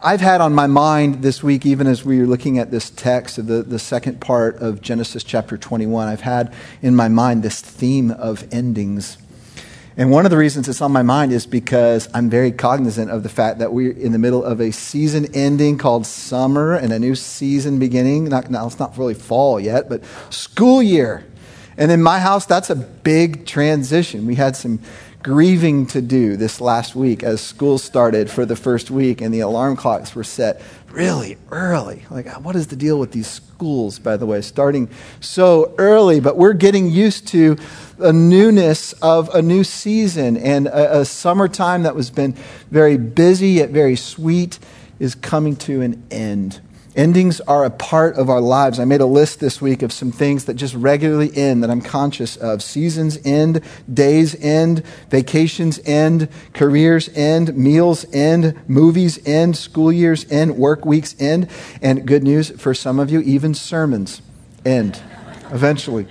I've had on my mind this week, even as we were looking at this text, the, the second part of Genesis chapter 21, I've had in my mind this theme of endings. And one of the reasons it's on my mind is because I'm very cognizant of the fact that we're in the middle of a season ending called summer and a new season beginning. Not, now, it's not really fall yet, but school year. And in my house, that's a big transition. We had some grieving to do this last week as school started for the first week and the alarm clocks were set really early. Like, what is the deal with these schools, by the way, starting so early? But we're getting used to the newness of a new season and a, a summertime that was been very busy yet very sweet is coming to an end. Endings are a part of our lives. I made a list this week of some things that just regularly end that I'm conscious of. Seasons end, days end, vacations end, careers end, meals end, movies end, school years end, work weeks end, and good news for some of you, even sermons end eventually.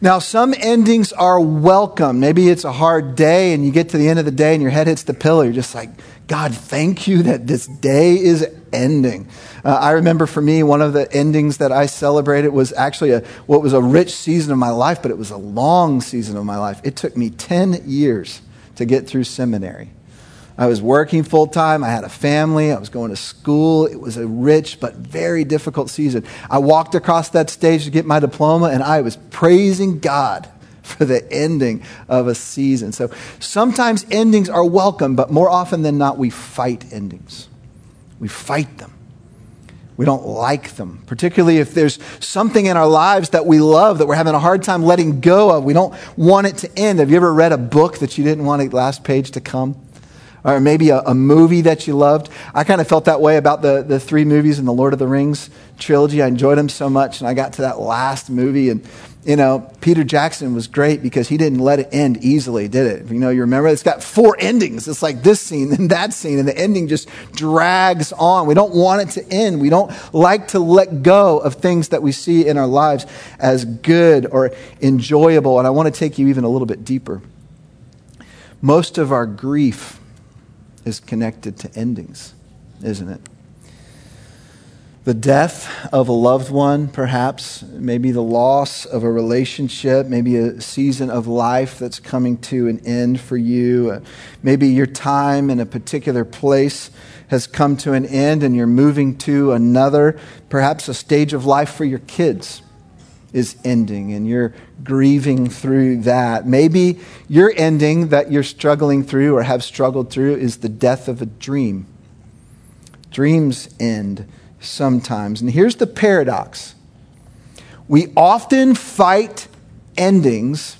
Now, some endings are welcome. Maybe it's a hard day and you get to the end of the day and your head hits the pillow. You're just like, God, thank you that this day is ending. Uh, I remember for me, one of the endings that I celebrated was actually a, what was a rich season of my life, but it was a long season of my life. It took me 10 years to get through seminary. I was working full time. I had a family. I was going to school. It was a rich but very difficult season. I walked across that stage to get my diploma, and I was praising God for the ending of a season. So sometimes endings are welcome, but more often than not, we fight endings. We fight them. We don't like them, particularly if there's something in our lives that we love that we're having a hard time letting go of. We don't want it to end. Have you ever read a book that you didn't want the last page to come? Or maybe a, a movie that you loved? I kind of felt that way about the, the three movies in the Lord of the Rings trilogy. I enjoyed them so much, and I got to that last movie, and you know, Peter Jackson was great because he didn't let it end easily, did it? You know, you remember it's got four endings. It's like this scene and that scene, and the ending just drags on. We don't want it to end. We don't like to let go of things that we see in our lives as good or enjoyable. And I want to take you even a little bit deeper. Most of our grief is connected to endings, isn't it? the death of a loved one, perhaps, maybe the loss of a relationship, maybe a season of life that's coming to an end for you. Maybe your time in a particular place has come to an end and you're moving to another. Perhaps a stage of life for your kids is ending and you're grieving through that. Maybe your ending that you're struggling through or have struggled through is the death of a dream. Dreams end sometimes. And here's the paradox we often fight endings,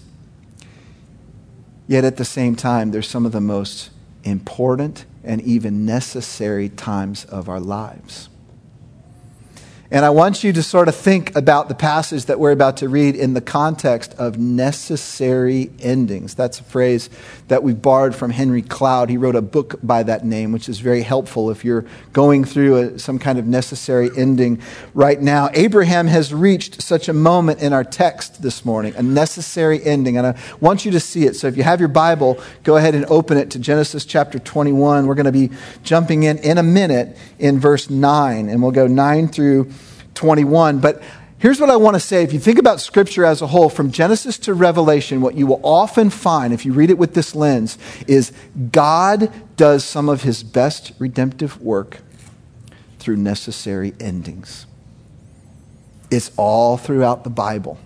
yet at the same time, they're some of the most important and even necessary times of our lives. And I want you to sort of think about the passage that we're about to read in the context of necessary endings. That's a phrase that we borrowed from Henry Cloud. He wrote a book by that name, which is very helpful if you're going through a, some kind of necessary ending right now. Abraham has reached such a moment in our text this morning, a necessary ending. And I want you to see it. So if you have your Bible, go ahead and open it to Genesis chapter 21. We're going to be jumping in in a minute in verse 9, and we'll go 9 through 21. But here's what I want to say. If you think about Scripture as a whole, from Genesis to Revelation, what you will often find, if you read it with this lens, is God does some of his best redemptive work through necessary endings. It's all throughout the Bible.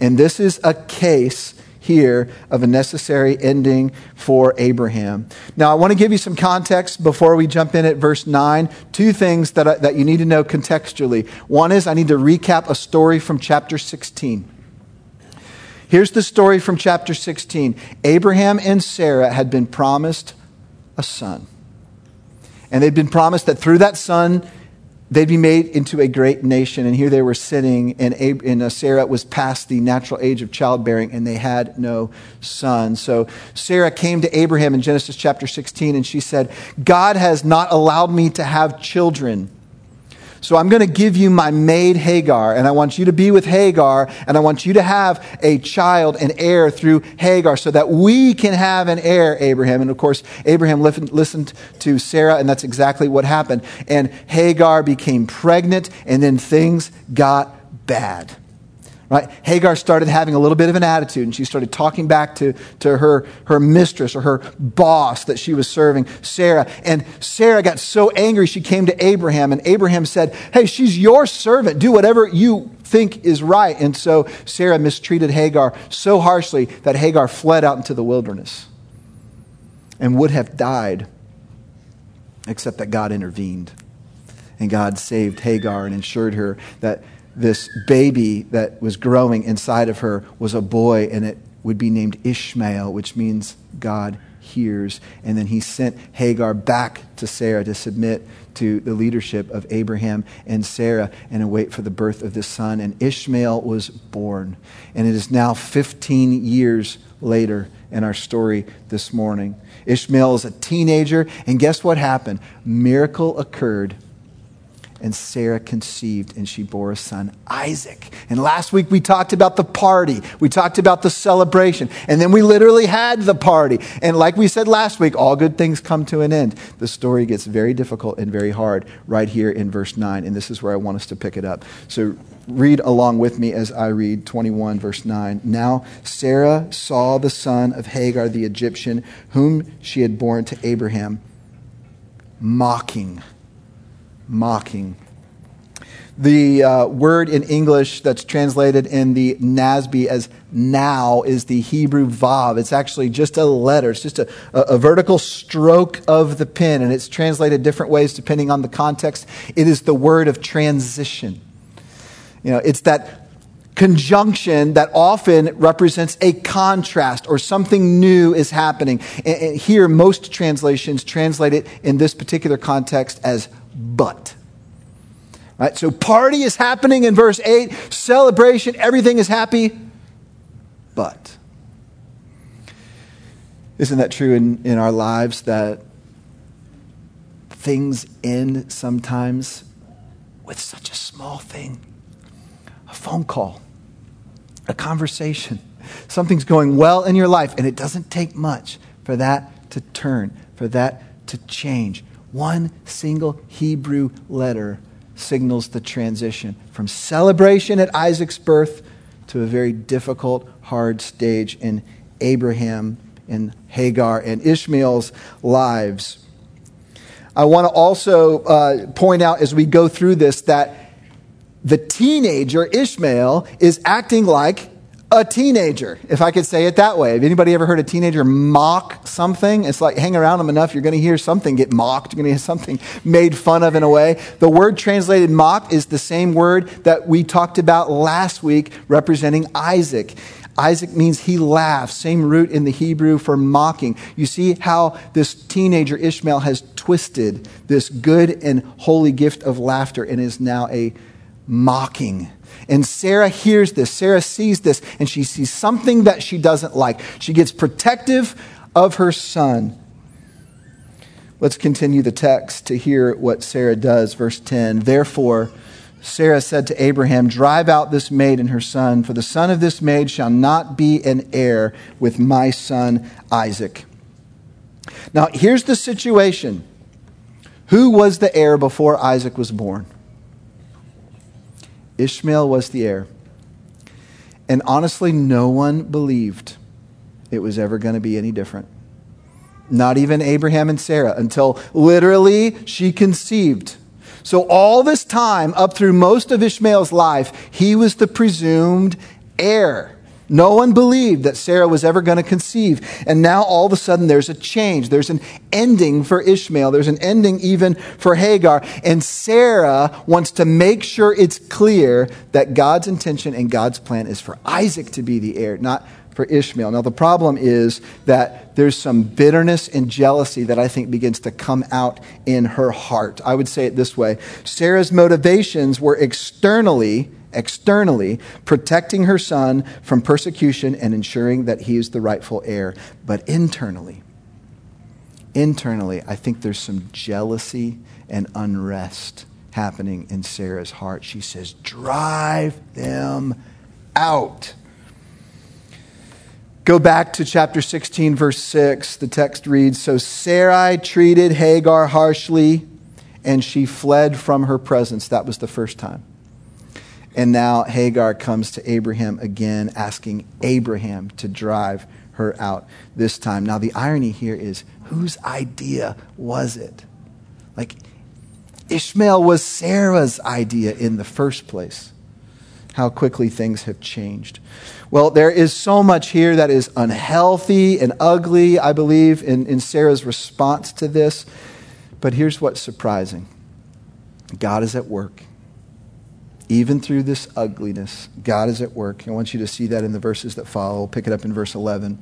And this is a case here of a necessary ending for Abraham. Now, I want to give you some context before we jump in at verse 9. Two things that, I, that you need to know contextually. One is I need to recap a story from chapter 16. Here's the story from chapter 16 Abraham and Sarah had been promised a son. And they'd been promised that through that son, they'd be made into a great nation. And here they were sitting, and, Ab- and uh, Sarah was past the natural age of childbearing, and they had no son. So Sarah came to Abraham in Genesis chapter 16, and she said, God has not allowed me to have children. So I'm going to give you my maid Hagar, and I want you to be with Hagar, and I want you to have a child, an heir through Hagar, so that we can have an heir, Abraham. And of course, Abraham listened to Sarah, and that's exactly what happened. And Hagar became pregnant, and then things got bad right? Hagar started having a little bit of an attitude and she started talking back to, to her, her mistress or her boss that she was serving, Sarah. And Sarah got so angry she came to Abraham and Abraham said, Hey, she's your servant. Do whatever you think is right. And so Sarah mistreated Hagar so harshly that Hagar fled out into the wilderness and would have died except that God intervened. And God saved Hagar and ensured her that this baby that was growing inside of her was a boy, and it would be named Ishmael, which means God hears. And then he sent Hagar back to Sarah to submit to the leadership of Abraham and Sarah and await for the birth of this son. And Ishmael was born. And it is now 15 years later in our story this morning. Ishmael is a teenager, and guess what happened? Miracle occurred and Sarah conceived and she bore a son, Isaac. And last week we talked about the party. We talked about the celebration. And then we literally had the party. And like we said last week, all good things come to an end. The story gets very difficult and very hard right here in verse 9. And this is where I want us to pick it up. So read along with me as I read 21, verse 9. Now Sarah saw the son of Hagar the Egyptian, whom she had borne to Abraham, mocking mocking. The uh, word in English that's translated in the NASB as now is the Hebrew vav. It's actually just a letter. It's just a, a, vertical stroke of the pen, and it's translated different ways depending on the context. It is the word of transition. You know, it's that conjunction that often represents a contrast or something new is happening. And here, most translations translate it in this particular context as but. Right, so party is happening in verse 8, celebration, everything is happy, but. Isn't that true in, in our lives that things end sometimes with such a small thing? A phone call, a conversation. Something's going well in your life, and it doesn't take much for that to turn, for that to change. One single Hebrew letter signals the transition from celebration at Isaac's birth to a very difficult, hard stage in Abraham and Hagar and Ishmael's lives. I want to also uh, point out as we go through this that the teenager, Ishmael, is acting like a teenager, if I could say it that way. Have anybody ever heard a teenager mock something? It's like hang around them enough, you're going to hear something get mocked. You're going to hear something made fun of in a way. The word translated mock is the same word that we talked about last week representing Isaac. Isaac means he laughs, same root in the Hebrew for mocking. You see how this teenager Ishmael has twisted this good and holy gift of laughter and is now a mocking and Sarah hears this. Sarah sees this, and she sees something that she doesn't like. She gets protective of her son. Let's continue the text to hear what Sarah does. Verse 10 Therefore, Sarah said to Abraham, Drive out this maid and her son, for the son of this maid shall not be an heir with my son Isaac. Now, here's the situation who was the heir before Isaac was born? Ishmael was the heir. And honestly, no one believed it was ever going to be any different. Not even Abraham and Sarah, until literally she conceived. So, all this time, up through most of Ishmael's life, he was the presumed heir. No one believed that Sarah was ever going to conceive. And now all of a sudden there's a change. There's an ending for Ishmael. There's an ending even for Hagar. And Sarah wants to make sure it's clear that God's intention and God's plan is for Isaac to be the heir, not for Ishmael. Now, the problem is that there's some bitterness and jealousy that I think begins to come out in her heart. I would say it this way Sarah's motivations were externally externally, protecting her son from persecution and ensuring that he is the rightful heir. But internally, internally, I think there's some jealousy and unrest happening in Sarah's heart. She says, Drive them out. Go back to chapter 16, verse 6. The text reads So Sarai treated Hagar harshly, and she fled from her presence. That was the first time. And now Hagar comes to Abraham again, asking Abraham to drive her out this time. Now, the irony here is whose idea was it? Like, Ishmael was Sarah's idea in the first place. How quickly things have changed. Well, there is so much here that is unhealthy and ugly, I believe, in, in Sarah's response to this. But here's what's surprising God is at work. Even through this ugliness, God is at work. I want you to see that in the verses that follow. We'll pick it up in verse 11.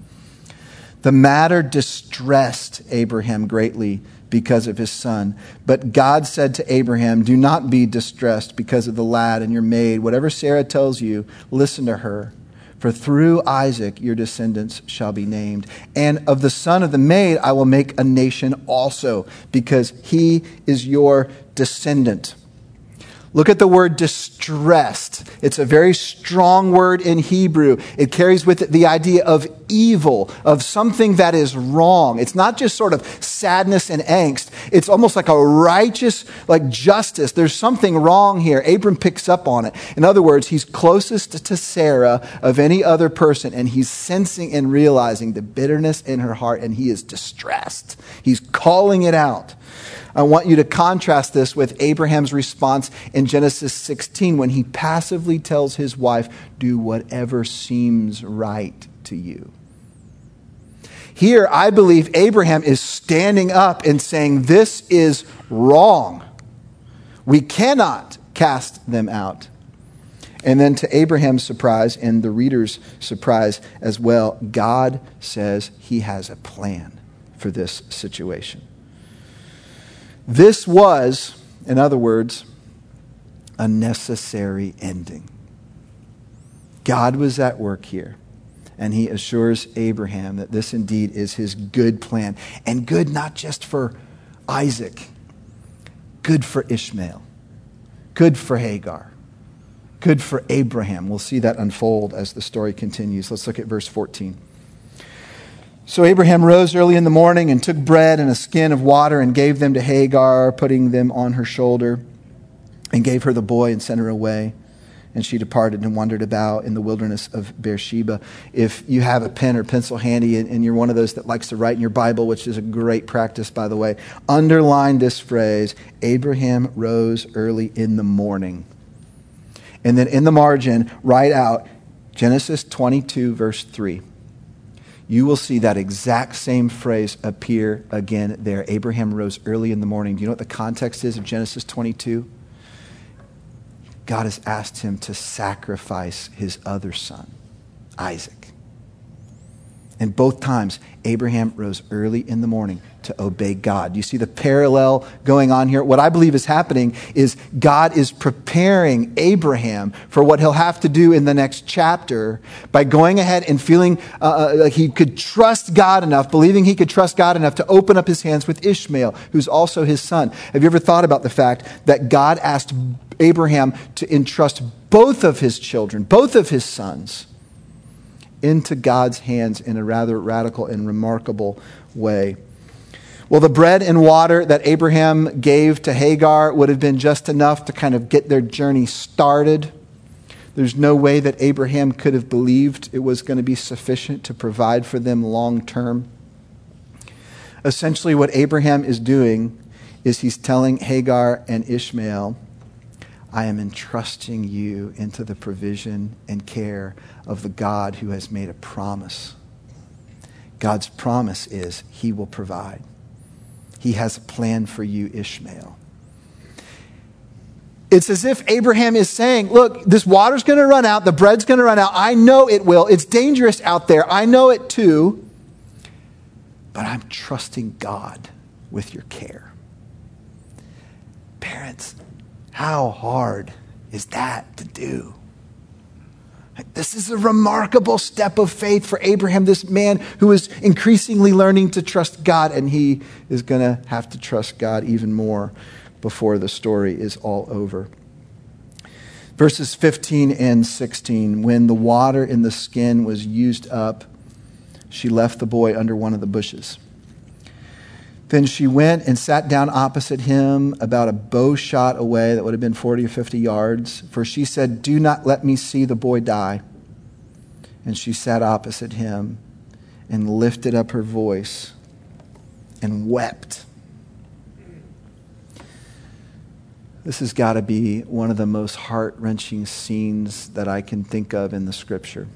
The matter distressed Abraham greatly because of his son. But God said to Abraham, Do not be distressed because of the lad and your maid. Whatever Sarah tells you, listen to her. For through Isaac your descendants shall be named. And of the son of the maid I will make a nation also, because he is your descendant. Look at the word distressed. It's a very strong word in Hebrew. It carries with it the idea of evil, of something that is wrong. It's not just sort of sadness and angst. It's almost like a righteous, like justice. There's something wrong here. Abram picks up on it. In other words, he's closest to Sarah of any other person, and he's sensing and realizing the bitterness in her heart, and he is distressed. He's calling it out. I want you to contrast this with Abraham's response in Genesis 16 when he passively tells his wife, Do whatever seems right to you. Here, I believe Abraham is standing up and saying, This is wrong. We cannot cast them out. And then, to Abraham's surprise and the reader's surprise as well, God says he has a plan for this situation. This was, in other words, a necessary ending. God was at work here, and he assures Abraham that this indeed is his good plan. And good not just for Isaac, good for Ishmael, good for Hagar, good for Abraham. We'll see that unfold as the story continues. Let's look at verse 14. So Abraham rose early in the morning and took bread and a skin of water and gave them to Hagar, putting them on her shoulder, and gave her the boy and sent her away. And she departed and wandered about in the wilderness of Beersheba. If you have a pen or pencil handy and you're one of those that likes to write in your Bible, which is a great practice, by the way, underline this phrase Abraham rose early in the morning. And then in the margin, write out Genesis 22, verse 3 you will see that exact same phrase appear again there. Abraham rose early in the morning. Do you know what the context is of Genesis 22? God has asked him to sacrifice his other son, Isaac. And both times, Abraham rose early in the morning to obey God. You see the parallel going on here? What I believe is happening is God is preparing Abraham for what he'll have to do in the next chapter by going ahead and feeling uh, uh, like he could trust God enough, believing he could trust God enough to open up his hands with Ishmael, who's also his son. Have you ever thought about the fact that God asked Abraham to entrust both of his children, both of his sons? Into God's hands in a rather radical and remarkable way. Well, the bread and water that Abraham gave to Hagar would have been just enough to kind of get their journey started. There's no way that Abraham could have believed it was going to be sufficient to provide for them long term. Essentially, what Abraham is doing is he's telling Hagar and Ishmael, I am entrusting you into the provision and care of the God who has made a promise. God's promise is he will provide. He has a plan for you, Ishmael. It's as if Abraham is saying, Look, this water's going to run out, the bread's going to run out. I know it will. It's dangerous out there. I know it too. But I'm trusting God with your care. Parents, how hard is that to do? This is a remarkable step of faith for Abraham, this man who is increasingly learning to trust God, and he is going to have to trust God even more before the story is all over. Verses 15 and 16 When the water in the skin was used up, she left the boy under one of the bushes. Then she went and sat down opposite him, about a bow shot away, that would have been 40 or 50 yards. For she said, Do not let me see the boy die. And she sat opposite him and lifted up her voice and wept. This has got to be one of the most heart wrenching scenes that I can think of in the scripture.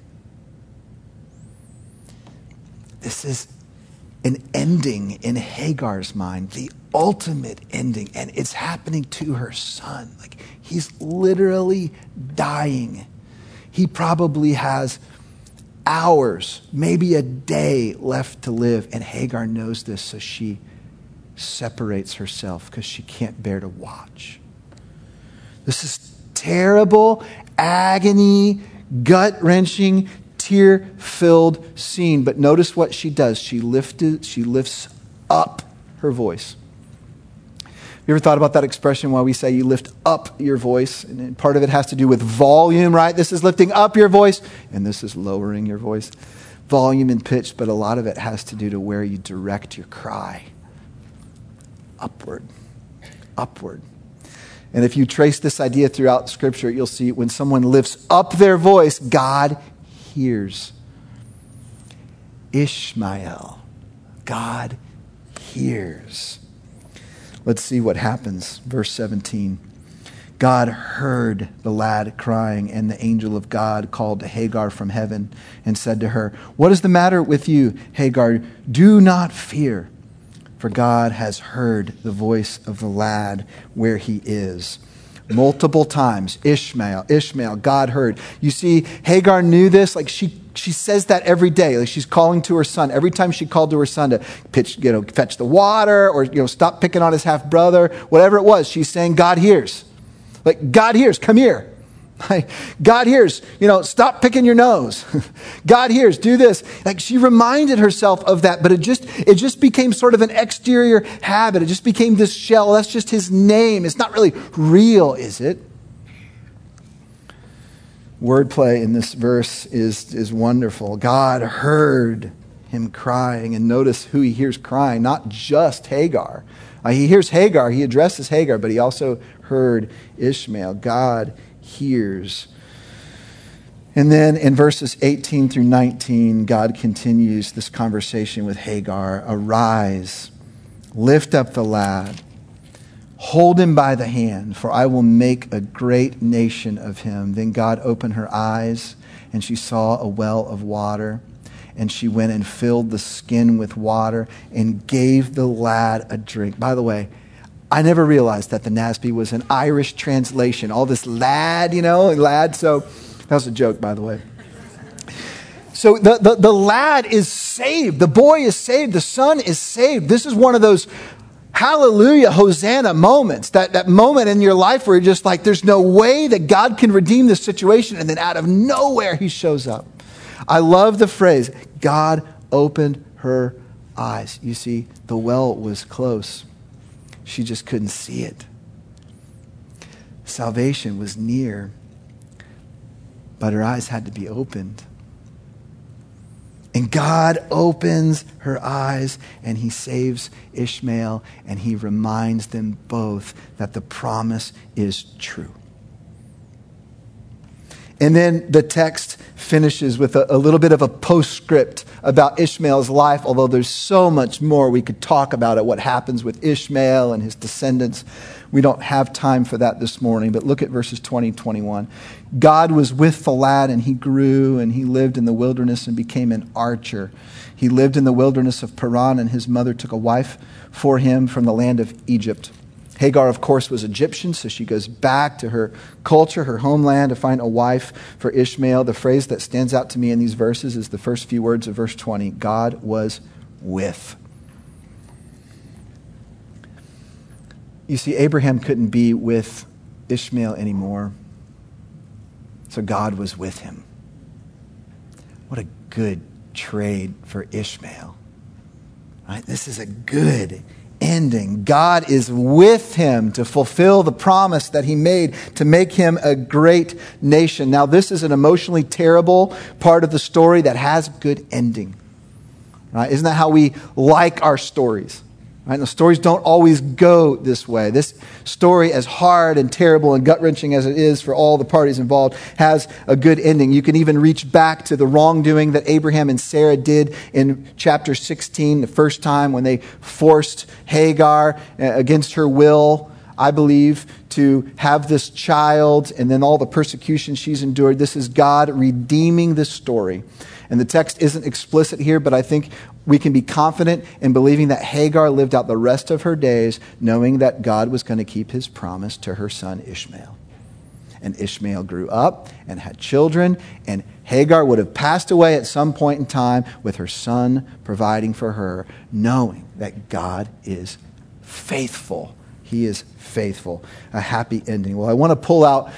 This is an ending in Hagar's mind, the ultimate ending. And it's happening to her son. Like he's literally dying. He probably has hours, maybe a day left to live. And Hagar knows this, so she separates herself because she can't bear to watch. This is terrible, agony, gut wrenching, tear filled scene. But notice what she does. She, lifted, she lifts up her voice. You ever thought about that expression why we say you lift up your voice? And part of it has to do with volume, right? This is lifting up your voice, and this is lowering your voice. Volume and pitch, but a lot of it has to do to where you direct your cry. Upward. Upward. And if you trace this idea throughout Scripture, you'll see when someone lifts up their voice, God hears. Ishmael, God hears. Let's see what happens. Verse 17. God heard the lad crying, and the angel of God called to Hagar from heaven and said to her, What is the matter with you, Hagar? Do not fear, for God has heard the voice of the lad where he is multiple times Ishmael, Ishmael, God heard. You see, Hagar knew this. Like she, she says that every day. Like she's calling to her son. Every time she called to her son to pitch, you know, fetch the water or, you know, stop picking on his half brother, whatever it was, she's saying, God hears. Like, God hears, come here. God hears, you know, stop picking your nose. God hears, do this. Like she reminded herself of that, but it just it just became sort of an exterior habit. It just became this shell. That's just his name. It's not really real, is it? Wordplay in this verse is, is wonderful. God heard him crying, and notice who he hears crying, not just Hagar. Uh, he hears Hagar, he addresses Hagar, but he also heard Ishmael. God hears. And then in verses 18 through 19, God continues this conversation with Hagar Arise, lift up the lad, hold him by the hand, for I will make a great nation of him. Then God opened her eyes, and she saw a well of water. And she went and filled the skin with water and gave the lad a drink. By the way, I never realized that the NASB was an Irish translation. All this lad, you know, lad. So that was a joke, by the way. So the, the, the lad is saved. The boy is saved. The son is saved. This is one of those hallelujah, Hosanna moments. That, that moment in your life where you're just like, there's no way that God can redeem this situation. And then out of nowhere, he shows up. I love the phrase, God opened her eyes. You see, the well was close. She just couldn't see it. Salvation was near, but her eyes had to be opened. And God opens her eyes and he saves Ishmael and he reminds them both that the promise is true. And then the text finishes with a, a, little bit of a postscript about Ishmael's life, although there's so much more we could talk about it, what happens with Ishmael and his descendants. We don't have time for that this morning, but look at verses 20 and 21. God was with the lad, and he grew, and he lived in the wilderness and became an archer. He lived in the wilderness of Paran, and his mother took a wife for him from the land of Egypt. Hagar, of course, was Egyptian, so she goes back to her culture, her homeland, to find a wife for Ishmael. The phrase that stands out to me in these verses is the first few words of verse 20 God was with. You see, Abraham couldn't be with Ishmael anymore, so God was with him. What a good trade for Ishmael. Right? This is a good ending. God is with him to fulfill the promise that he made to make him a great nation. Now, this is an emotionally terrible part of the story that has good ending. Right? Isn't that how we like our stories? Right? the stories don't always go this way. This story, as hard and terrible and gut wrenching as it is for all the parties involved, has a good ending. You can even reach back to the wrongdoing that Abraham and Sarah did in chapter 16, the first time when they forced Hagar uh, against her will, I believe, to have this child and then all the persecution she's endured. This is God redeeming this story. And the text isn't explicit here, but I think we can be confident in believing that Hagar lived out the rest of her days knowing that God was going to keep his promise to her son Ishmael. And Ishmael grew up and had children, and Hagar would have passed away at some point in time with her son providing for her, knowing that God is faithful. He is faithful. A happy ending. Well, I want to pull out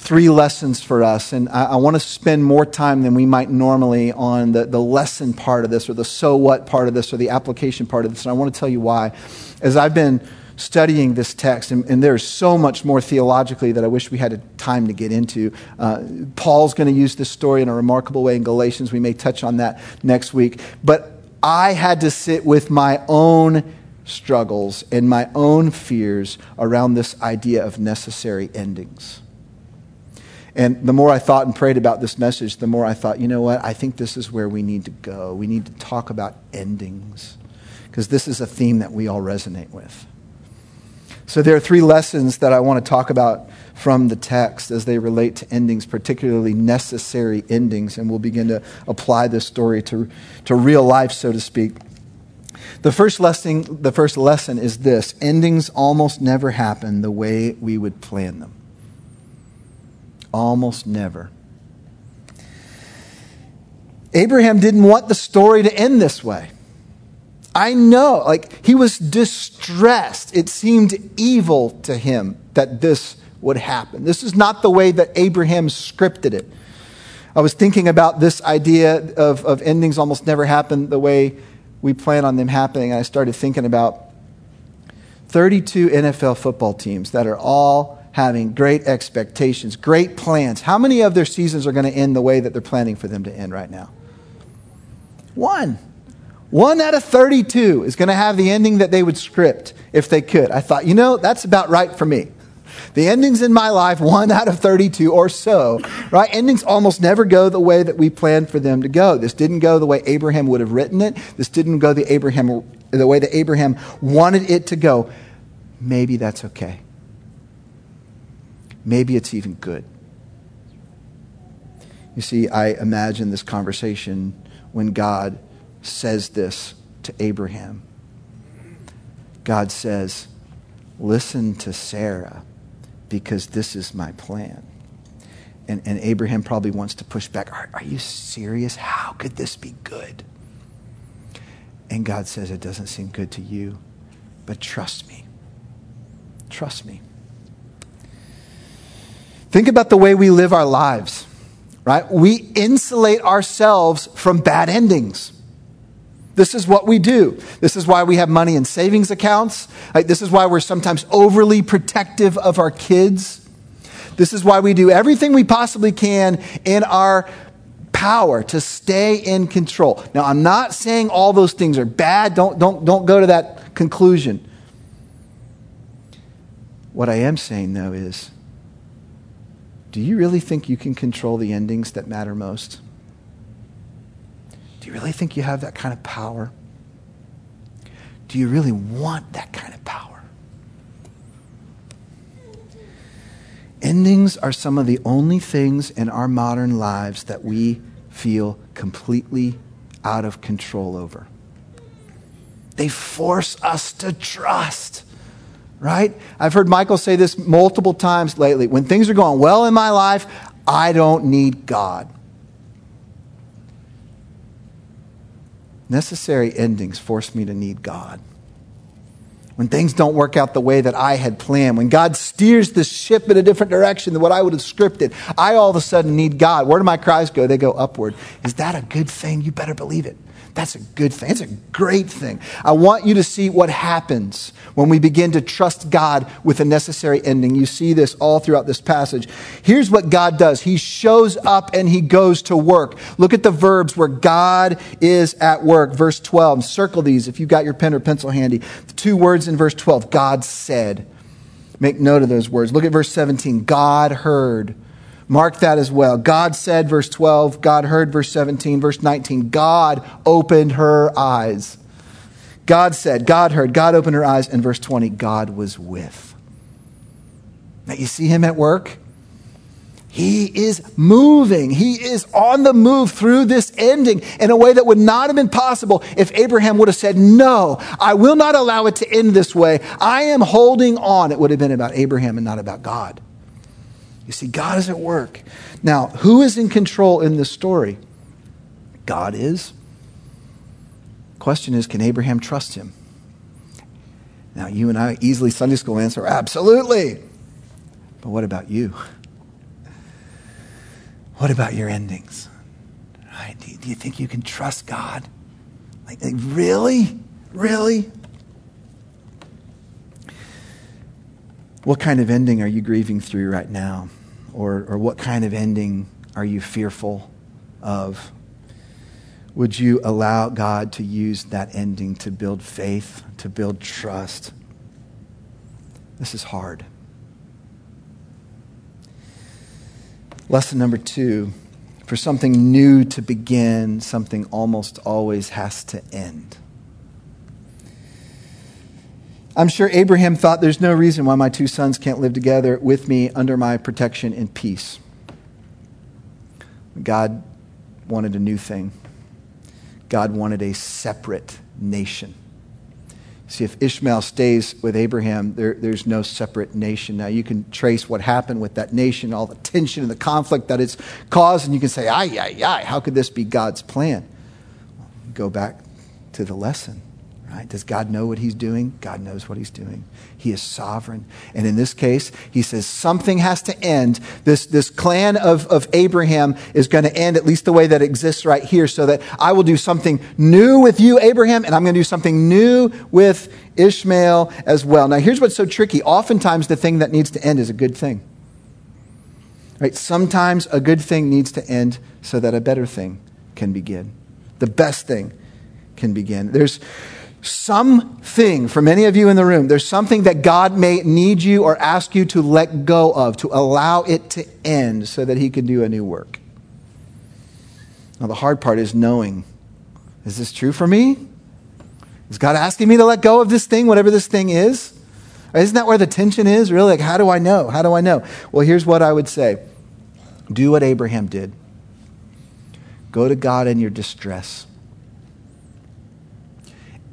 three lessons for us. And I, I want to spend more time than we might normally on the, the lesson part of this, or the so what part of this, or the application part of this. And I want to tell you why. As I've been studying this text, and, and, there's so much more theologically that I wish we had time to get into. Uh, Paul's going to use this story in a remarkable way in Galatians. We may touch on that next week. But I had to sit with my own struggles and my own fears around this idea of necessary endings. And the more I thought and prayed about this message, the more I thought, you know what? I think this is where we need to go. We need to talk about endings because this is a theme that we all resonate with. So there are three lessons that I want to talk about from the text as they relate to endings, particularly necessary endings, and we'll begin to apply this story to, to real life, so to speak. The first, lesson, the first lesson is this endings almost never happen the way we would plan them. Almost never. Abraham didn't want the story to end this way. I know, like, he was distressed. It seemed evil to him that this would happen. This is not the way that Abraham scripted it. I was thinking about this idea of, of endings almost never happen the way we plan on them happening. And I started thinking about 32 NFL football teams that are all having great expectations, great plans. How many of their seasons are going to end the way that they're planning for them to end right now? One. One out of 32 is going to have the ending that they would script if they could. I thought, you know, that's about right for me. The endings in my life, one out of 32 or so, right? Endings almost never go the way that we planned for them to go. This didn't go the way Abraham would have written it. This didn't go the, Abraham, the way that Abraham wanted it to go. Maybe that's okay. Maybe it's even good. You see, I imagine this conversation when God says this to Abraham. God says, Listen to Sarah because this is my plan. And, and Abraham probably wants to push back. Are, are you serious? How could this be good? And God says, It doesn't seem good to you, but trust me. Trust me. Think about the way we live our lives, right? We insulate ourselves from bad endings. This is what we do. This is why we have money in savings accounts. This is why we're sometimes overly protective of our kids. This is why we do everything we possibly can in our power to stay in control. Now, I'm not saying all those things are bad. Don't, don't, don't go to that conclusion. What I am saying, though, is do you really think you can control the endings that matter most? Do you really think you have that kind of power? Do you really want that kind of power? Endings are some of the only things in our modern lives that we feel completely out of control over. They force us to trust right? I've heard Michael say this multiple times lately. When things are going well in my life, I don't need God. Necessary endings force me to need God. When things don't work out the way that I had planned, when God steers the ship in a different direction than what I would have scripted, I all of a sudden need God. Where do my cries go? They go upward. Is that a good thing? You better believe it. That's a good thing. It's a great thing. I want you to see what happens when we begin to trust God with a necessary ending. You see this all throughout this passage. Here's what God does He shows up and He goes to work. Look at the verbs where God is at work. Verse 12. Circle these if you've got your pen or pencil handy. The two words in verse 12 God said. Make note of those words. Look at verse 17. God heard. Mark that as well. God said, verse 12. God heard, verse 17. Verse 19. God opened her eyes. God said, God heard, God opened her eyes. And verse 20. God was with. Now you see him at work? He is moving. He is on the move through this ending in a way that would not have been possible if Abraham would have said, No, I will not allow it to end this way. I am holding on. It would have been about Abraham and not about God. You see, God is at work. Now, who is in control in this story? God is. Question is, can Abraham trust him? Now, you and I easily Sunday school answer, absolutely. But what about you? What about your endings? Right? Do, do you think you can trust God? Like, like really? Really? What kind of ending are you grieving through right now? Or, or what kind of ending are you fearful of? Would you allow God to use that ending to build faith, to build trust? This is hard. Lesson number two for something new to begin, something almost always has to end. I'm sure Abraham thought there's no reason why my two sons can't live together with me under my protection in peace. God wanted a new thing. God wanted a separate nation. See, if Ishmael stays with Abraham, there, there's no separate nation. Now, you can trace what happened with that nation, all the tension and the conflict that it's caused, and you can say, ay, ay, ay, how could this be God's plan? Go back to the lesson. Right? Does God know what he's doing? God knows what he's doing. He is sovereign. And in this case, he says something has to end. This, this clan of, of Abraham is going to end, at least the way that exists right here, so that I will do something new with you, Abraham, and I'm going to do something new with Ishmael as well. Now, here's what's so tricky. Oftentimes, the thing that needs to end is a good thing. Right? Sometimes a good thing needs to end so that a better thing can begin. The best thing can begin. There's something for many of you in the room. There's something that god may need you or ask you to let go of to allow it to end so that he can do a new work. Now the hard part is knowing is this true for me? Is god asking me to let go of this thing whatever this thing is? Isn't that where the tension is really? Like how do i know? How do i know? Well here's what i would say. Do what abraham did. Go to god in your distress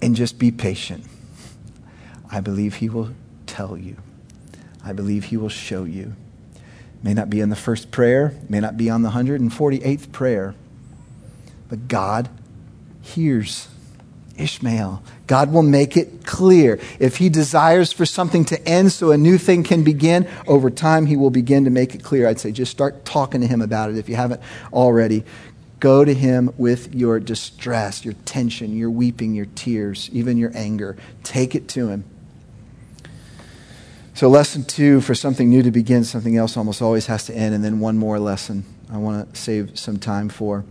and just be patient. I believe He will tell you. I believe He will show you. May not be in the first prayer, may not be on the 148th prayer, but God hears Ishmael. God will make it clear. If He desires for something to end so a new thing can begin, over time He will begin to make it clear. I'd say just start talking to Him about it if you haven't already. Go to him with your distress, your tension, your weeping, your tears, even your anger. Take it to him. So, lesson two for something new to begin, something else almost always has to end. And then one more lesson I want to save some time for.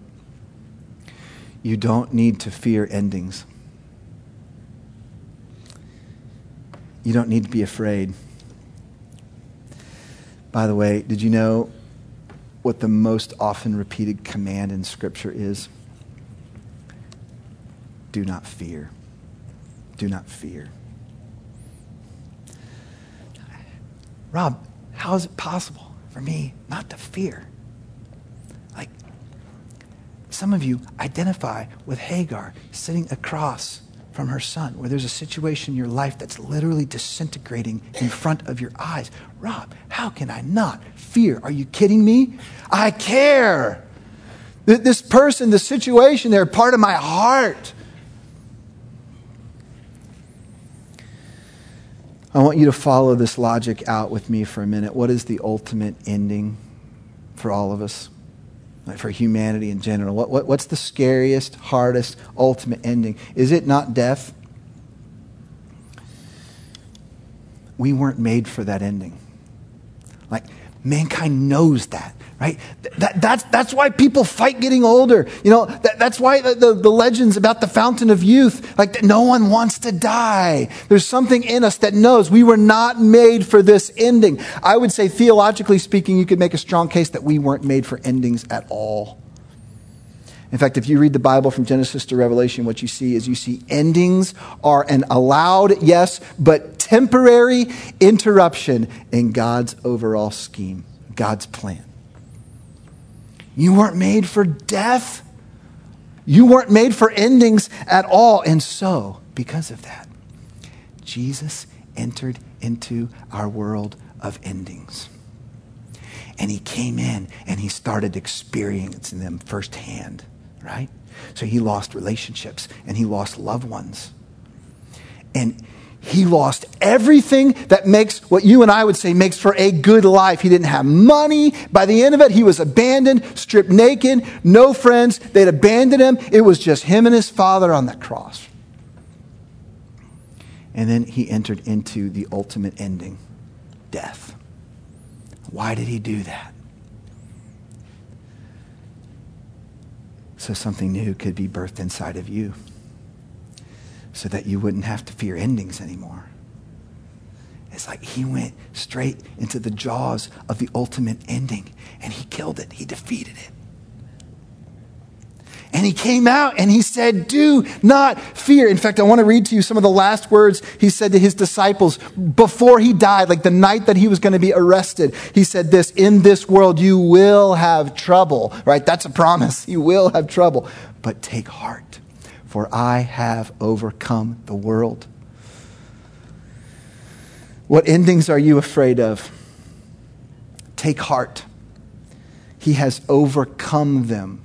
You don't need to fear endings. You don't need to be afraid. By the way, did you know what the most often repeated command in Scripture is? Do not fear. Do not fear. Rob, how is it possible for me not to fear? Like, some of you identify with Hagar sitting across from her son, where there's a situation in your life that's literally disintegrating in front of your eyes. Rob, how can I not fear? Are you kidding me? I care. This person, this situation, they're part of my heart. I want you to follow this logic out with me for a minute. What is the ultimate ending for all of us? For humanity in general? What, what, what's the scariest, hardest, ultimate ending? Is it not death? We weren't made for that ending. Like, mankind knows that right? That, that's, that's why people fight getting older. You know, that, that's why the, the, the, legends about the fountain of youth, like no one wants to die. There's something in us that knows we were not made for this ending. I would say, theologically speaking, you could make a strong case that we weren't made for endings at all. In fact, if you read the Bible from Genesis to Revelation, what you see is you see endings are an allowed, yes, but temporary interruption in God's overall scheme, God's plan. You weren't made for death. You weren't made for endings at all. And so, because of that, Jesus entered into our world of endings. And he came in and he started experiencing them firsthand, right? So he lost relationships and he lost loved ones. And he lost everything that makes what you and I would say makes for a good life. He didn't have money. By the end of it, he was abandoned, stripped naked, no friends. They'd abandoned him. It was just him and his father on the cross. And then he entered into the ultimate ending death. Why did he do that? So something new could be birthed inside of you so that you wouldn't have to fear endings anymore. It's like he went straight into the jaws of the ultimate ending and he killed it, he defeated it. And he came out and he said, Do not fear. In fact, I want to read to you some of the last words he said to his disciples before he died, like the night that he was going to be arrested. He said this In this world, you will have trouble, right? That's a promise. You will have trouble. But take heart for I have overcome the world. What endings are you afraid of? Take heart. He has overcome them.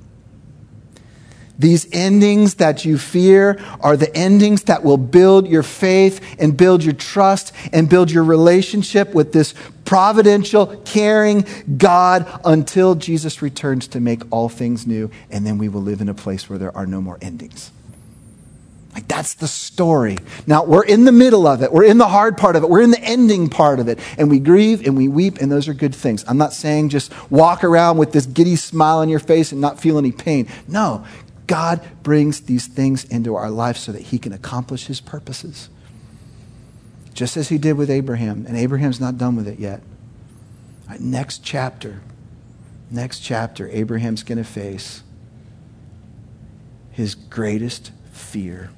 These endings that you fear are the endings that will build your faith and build your trust and build your relationship with this providential, caring God until Jesus returns to make all things new. And then we will live in a place where there are no more endings. Like that's the story. Now we're in the middle of it. We're in the hard part of it. We're in the ending part of it. And we grieve and we weep, and those are good things. I'm not saying just walk around with this giddy smile on your face and not feel any pain. No, God brings these things into our life so that He can accomplish His purposes. Just as He did with Abraham. And Abraham's not done with it yet. Right, next chapter, next chapter, Abraham's going to face his greatest fear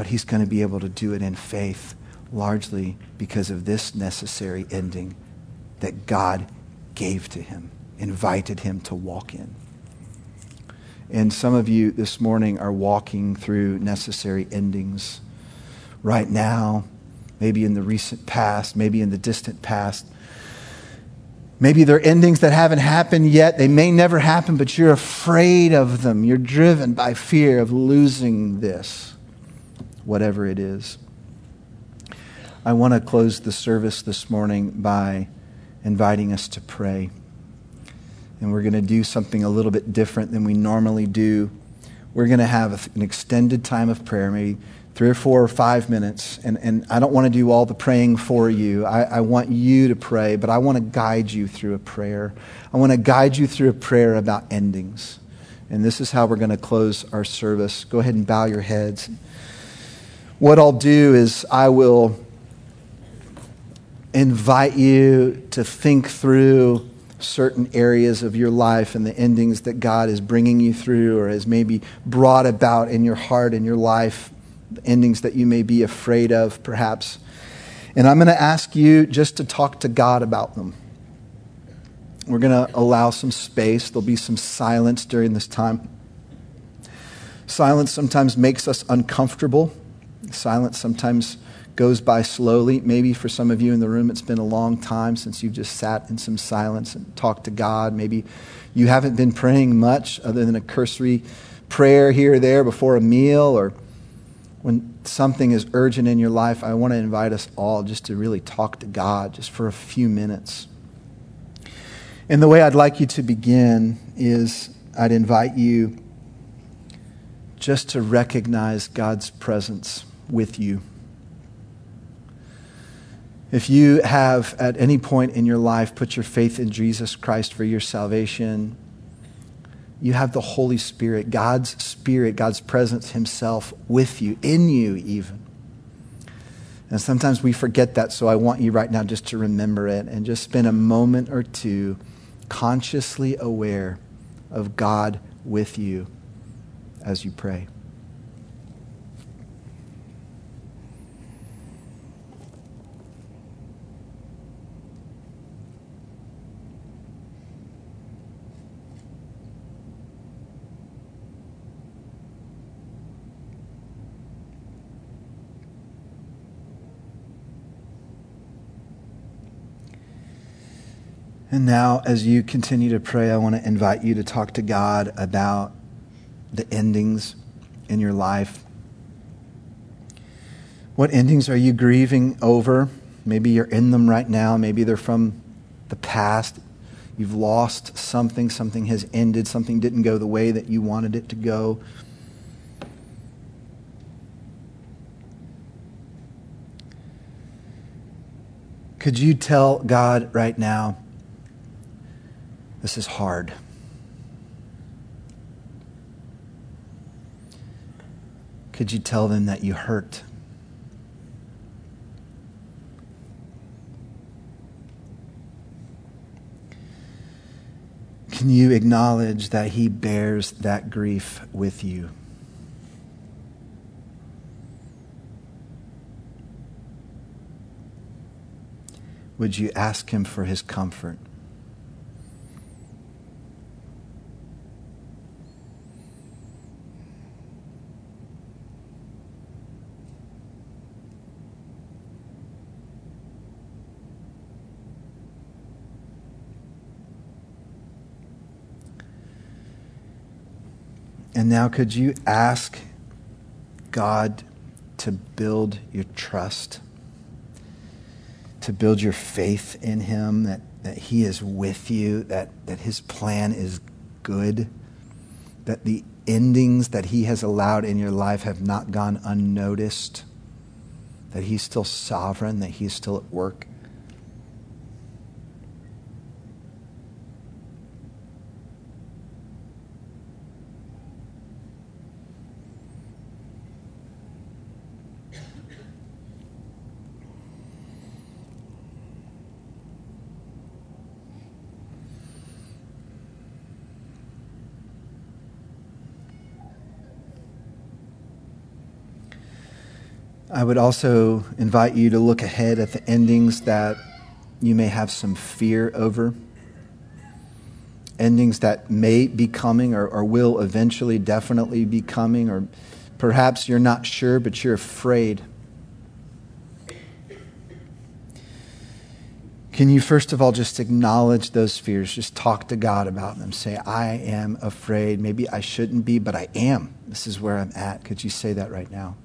but he's going to be able to do it in faith, largely because of this necessary ending that God gave to him, invited him to walk in. And some of you this morning are walking through necessary endings right now, maybe in the recent past, maybe in the distant past. Maybe they're endings that haven't happened yet. They may never happen, but you're afraid of them. You're driven by fear of losing this whatever it is. I want to close the service this morning by inviting us to pray. And we're going to do something a little bit different than we normally do. We're going to have an extended time of prayer, maybe three or four or five minutes. And, and I don't want to do all the praying for you. I, I want you to pray, but I want to guide you through a prayer. I want to guide you through a prayer about endings. And this is how we're going to close our service. Go ahead and bow your heads what I'll do is I will invite you to think through certain areas of your life and the endings that God is bringing you through or has maybe brought about in your heart and your life, endings that you may be afraid of, perhaps. And I'm going to ask you just to talk to God about them. We're going to allow some space. There'll be some silence during this time. Silence sometimes makes us uncomfortable. Silence sometimes goes by slowly. Maybe for some of you in the room, it's been a long time since you've just sat in some silence and talked to God. Maybe you haven't been praying much other than a cursory prayer here or there before a meal or when something is urgent in your life. I want to invite us all just to really talk to God just for a few minutes. And the way I'd like you to begin is I'd invite you just to recognize God's presence with you. If you have at any point in your life put your faith in Jesus Christ for your salvation, you have the Holy Spirit, God's Spirit, God's presence Himself with you, in you even. And sometimes we forget that, so I want you right now just to remember it and just spend a moment or two consciously aware of God with you as you pray. And now, as you continue to pray, I want to invite you to talk to God about the endings in your life. What endings are you grieving over? Maybe you're in them right now. Maybe they're from the past. You've lost something. Something has ended. Something didn't go the way that you wanted it to go. Could you tell God right now? This is hard. Could you tell them that you hurt? Can you acknowledge that He bears that grief with you? Would you ask Him for His comfort? And now, could you ask God to build your trust, to build your faith in Him, that, that He is with you, that, that His plan is good, that the endings that He has allowed in your life have not gone unnoticed, that He's still sovereign, that He's still at work? I would also invite you to look ahead at the endings that you may have some fear over. Endings that may be coming or, or will eventually definitely be coming, or perhaps you're not sure, but you're afraid. Can you, first of all, just acknowledge those fears? Just talk to God about them. Say, I am afraid. Maybe I shouldn't be, but I am. This is where I'm at. Could you say that right now?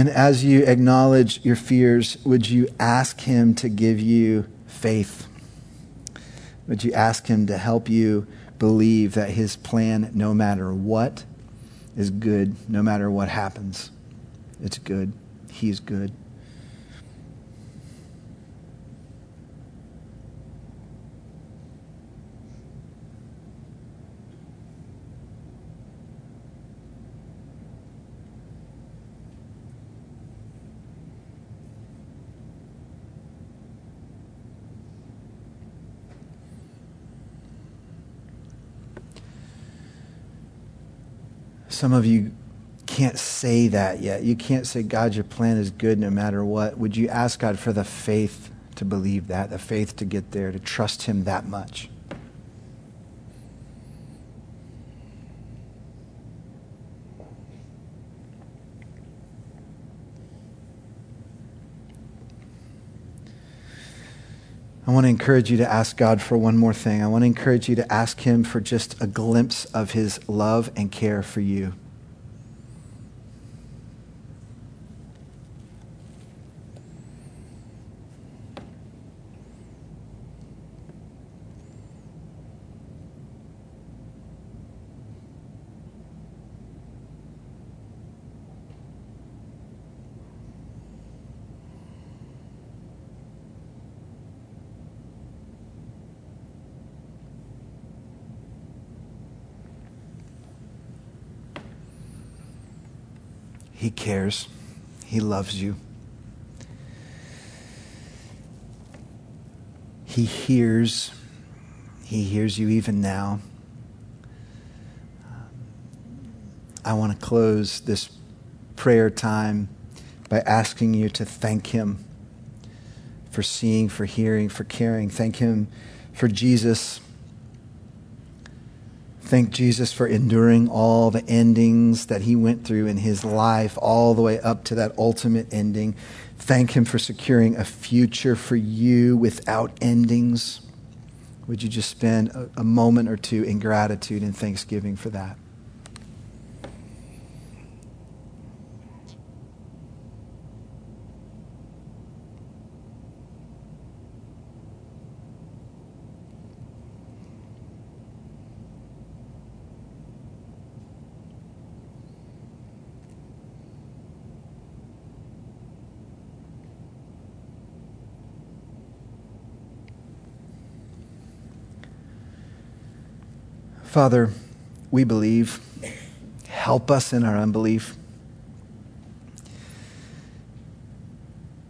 And as you acknowledge your fears, would you ask Him to give you faith? Would you ask Him to help you believe that His plan, no matter what, is good, no matter what happens? It's good. He's good. Some of you can't say that yet. You can't say, God, your plan is good no matter what. Would you ask God for the faith to believe that, the faith to get there, to trust Him that much? I want to encourage you to ask God for one more thing. I want to encourage you to ask Him for just a glimpse of His love and care for you. He cares. He loves you. He hears. He hears you even now. I want to close this prayer time by asking you to thank Him for seeing, for hearing, for caring. Thank Him for Jesus Thank Jesus for enduring all the endings that he went through in his life, all the way up to that ultimate ending. Thank him for securing a future for you without endings. Would you just spend a, a moment or two in gratitude and thanksgiving for that? Father, we believe. Help us in our unbelief.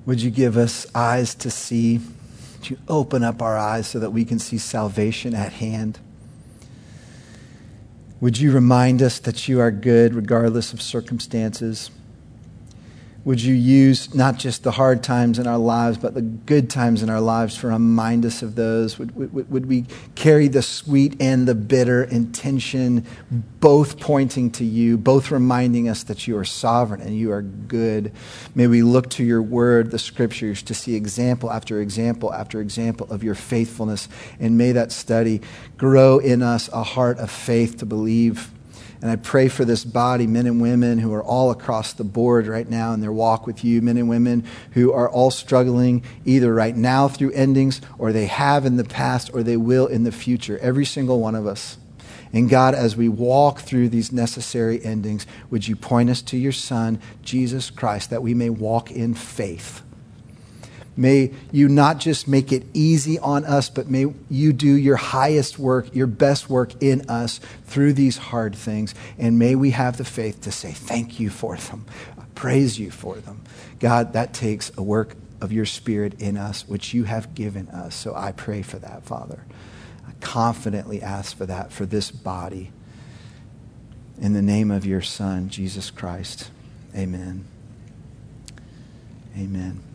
Would you give us eyes to see? Would you open up our eyes so that we can see salvation at hand? Would you remind us that you are good regardless of circumstances? Would you use not just the hard times in our lives, but the good times in our lives to remind us of those? Would, would, would, we carry the sweet and the bitter intention, both pointing to you, both reminding us that you are sovereign and you are good? May we look to your word, the scriptures, to see example after example after example of your faithfulness. And may that study grow in us a heart of faith to believe and I pray for this body, men and women who are all across the board right now in their walk with you, men and women who are all struggling either right now through endings, or they have in the past, or they will in the future. Every single one of us. And God, as we walk through these necessary endings, would you point us to your Son, Jesus Christ, that we may walk in faith? May you not just make it easy on us, but may you do your highest work, your best work in us through these hard things. And may we have the faith to say, Thank you for them. Praise you for them. God, that takes a work of your Spirit in us, which you have given us. So I pray for that, Father. I confidently ask for that for this body. In the name of your Son, Jesus Christ. Amen. Amen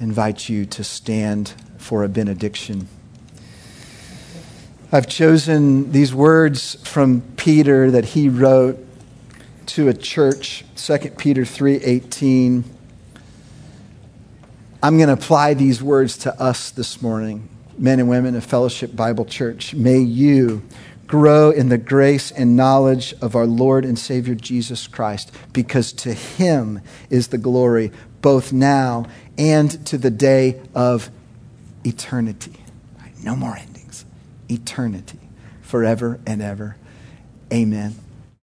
invite you to stand for a benediction. I've chosen these words from Peter that he wrote to a church, 2 Peter 3:18. I'm going to apply these words to us this morning, men and women of Fellowship Bible Church. May you grow in the grace and knowledge of our Lord and Savior Jesus Christ, because to him is the glory both now and to the day of eternity. No more endings. Eternity. Forever and ever. Amen.